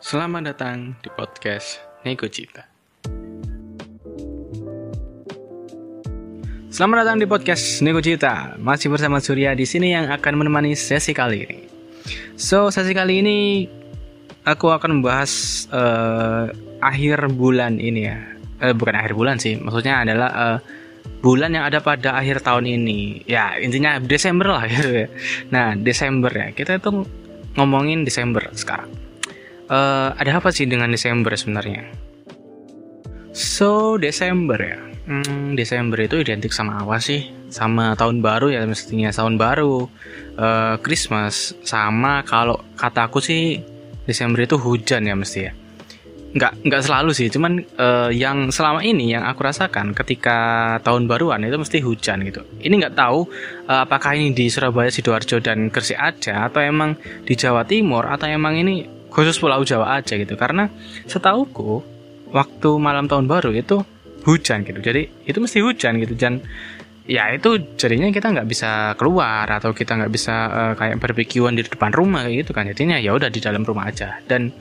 Selamat datang di podcast Nego Cita. Selamat datang di podcast Nego Cita. Masih bersama Surya di sini yang akan menemani sesi kali ini. So, sesi kali ini aku akan membahas uh, akhir bulan ini ya. Uh, bukan akhir bulan sih, maksudnya adalah uh, bulan yang ada pada akhir tahun ini. Ya, intinya Desember lah gitu ya. Nah, Desember ya. Kita itu ngomongin Desember sekarang uh, ada apa sih dengan Desember sebenarnya? So Desember ya, hmm, Desember itu identik sama apa sih? Sama tahun baru ya mestinya tahun baru, uh, Christmas, sama kalau kataku sih Desember itu hujan ya mesti ya. Nggak nggak selalu sih, cuman uh, yang selama ini yang aku rasakan ketika tahun baruan itu mesti hujan gitu. Ini nggak tahu uh, apakah ini di Surabaya, sidoarjo dan Gresik aja atau emang di Jawa Timur atau emang ini khusus Pulau Jawa aja gitu. Karena setauku waktu malam tahun baru itu hujan gitu. Jadi itu mesti hujan gitu. Dan ya itu jadinya kita nggak bisa keluar atau kita nggak bisa uh, kayak berpikiran di depan rumah gitu kan. Jadinya ya udah di dalam rumah aja. Dan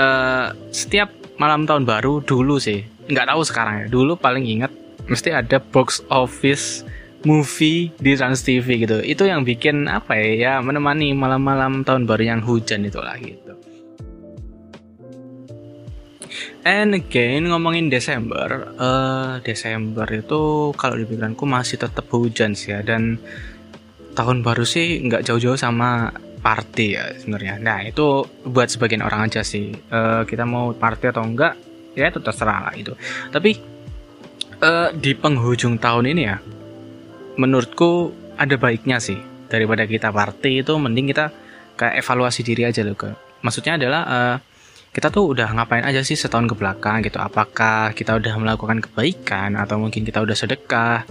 uh, setiap malam tahun baru dulu sih nggak tahu sekarang ya. Dulu paling ingat mesti ada box office movie di Trans TV gitu. Itu yang bikin apa ya, ya menemani malam-malam tahun baru yang hujan itulah gitu. And again ngomongin Desember, uh, Desember itu kalau di pikiranku masih tetap hujan sih ya dan tahun baru sih nggak jauh-jauh sama party ya sebenarnya. Nah itu buat sebagian orang aja sih. Uh, kita mau party atau enggak ya itu terserah lah itu. Tapi uh, di penghujung tahun ini ya menurutku ada baiknya sih daripada kita party itu mending kita kayak evaluasi diri aja loh ke maksudnya adalah uh, kita tuh udah ngapain aja sih setahun ke belakang gitu. Apakah kita udah melakukan kebaikan atau mungkin kita udah sedekah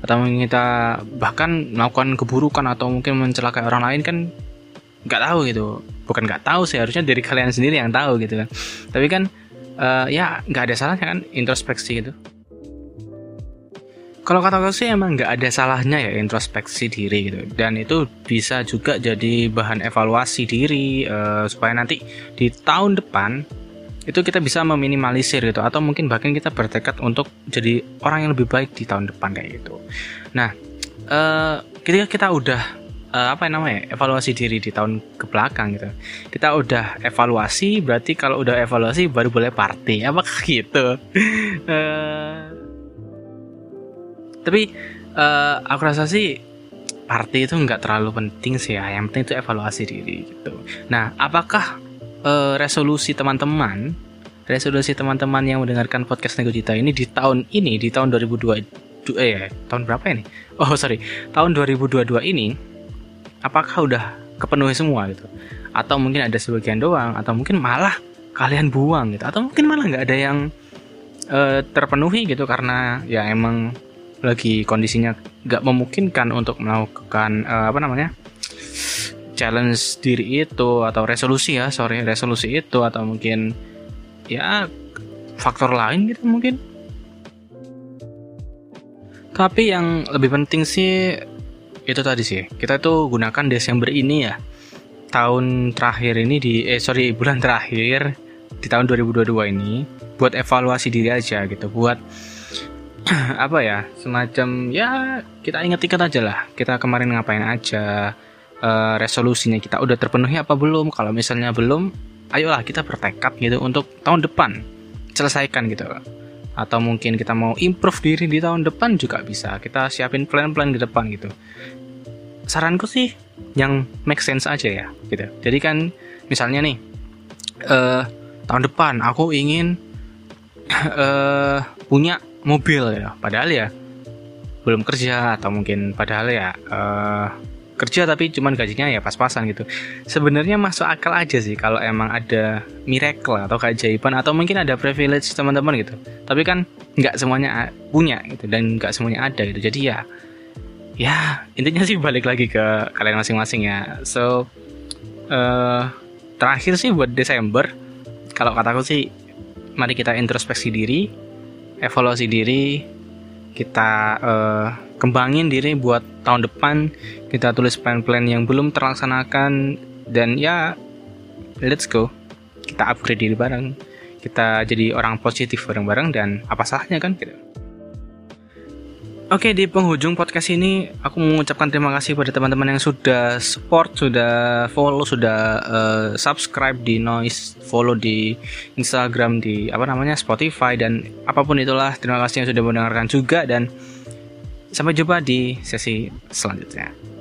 atau mungkin kita bahkan melakukan keburukan atau mungkin mencelakai orang lain kan nggak tahu gitu. Bukan nggak tahu sih harusnya dari kalian sendiri yang tahu gitu kan. Tapi kan uh, ya nggak ada salahnya kan introspeksi gitu kalau kata aku sih emang nggak ada salahnya ya introspeksi diri gitu dan itu bisa juga jadi bahan evaluasi diri uh, supaya nanti di tahun depan itu kita bisa meminimalisir gitu atau mungkin bahkan kita bertekad untuk jadi orang yang lebih baik di tahun depan kayak gitu. Nah, uh, ketika kita udah uh, apa namanya evaluasi diri di tahun ke belakang gitu, kita udah evaluasi berarti kalau udah evaluasi baru boleh party, apakah gitu? uh, tapi uh, aku rasa sih party itu nggak terlalu penting sih ya. Yang penting itu evaluasi diri gitu. Nah apakah uh, resolusi teman-teman resolusi teman-teman yang mendengarkan podcast Nego Cita ini di tahun ini di tahun 2002 eh tahun berapa ini? Oh sorry. Tahun 2022 ini apakah udah kepenuhi semua gitu? Atau mungkin ada sebagian doang atau mungkin malah kalian buang gitu? Atau mungkin malah nggak ada yang uh, terpenuhi gitu karena ya emang lagi kondisinya nggak memungkinkan untuk melakukan uh, apa namanya challenge diri itu atau resolusi ya sorry resolusi itu atau mungkin ya faktor lain gitu mungkin. Tapi yang lebih penting sih itu tadi sih kita tuh gunakan Desember ini ya. Tahun terakhir ini di eh sorry bulan terakhir di tahun 2022 ini buat evaluasi diri aja gitu buat apa ya semacam ya kita ingat-ingat aja lah kita kemarin ngapain aja uh, resolusinya kita udah terpenuhi apa belum kalau misalnya belum ayolah kita bertekad gitu untuk tahun depan selesaikan gitu. Atau mungkin kita mau improve diri di tahun depan juga bisa kita siapin plan-plan di depan gitu. Saranku sih yang make sense aja ya gitu. Jadi kan misalnya nih uh, tahun depan aku ingin uh, punya mobil ya. Padahal ya belum kerja atau mungkin padahal ya uh, kerja tapi cuman gajinya ya pas-pasan gitu. Sebenarnya masuk akal aja sih kalau emang ada miracle atau keajaiban atau mungkin ada privilege teman-teman gitu. Tapi kan nggak semuanya punya gitu dan nggak semuanya ada gitu. Jadi ya ya intinya sih balik lagi ke kalian masing-masing ya. So uh, terakhir sih buat Desember kalau kataku sih mari kita introspeksi diri evaluasi diri kita uh, kembangin diri buat tahun depan kita tulis plan-plan yang belum terlaksanakan dan ya let's go. Kita upgrade diri bareng kita jadi orang positif bareng-bareng dan apa salahnya kan gitu Oke di penghujung podcast ini aku mengucapkan terima kasih pada teman-teman yang sudah support, sudah follow, sudah uh, subscribe di Noise, follow di Instagram, di apa namanya Spotify dan apa pun itulah. Terima kasih yang sudah mendengarkan juga dan sampai jumpa di sesi selanjutnya.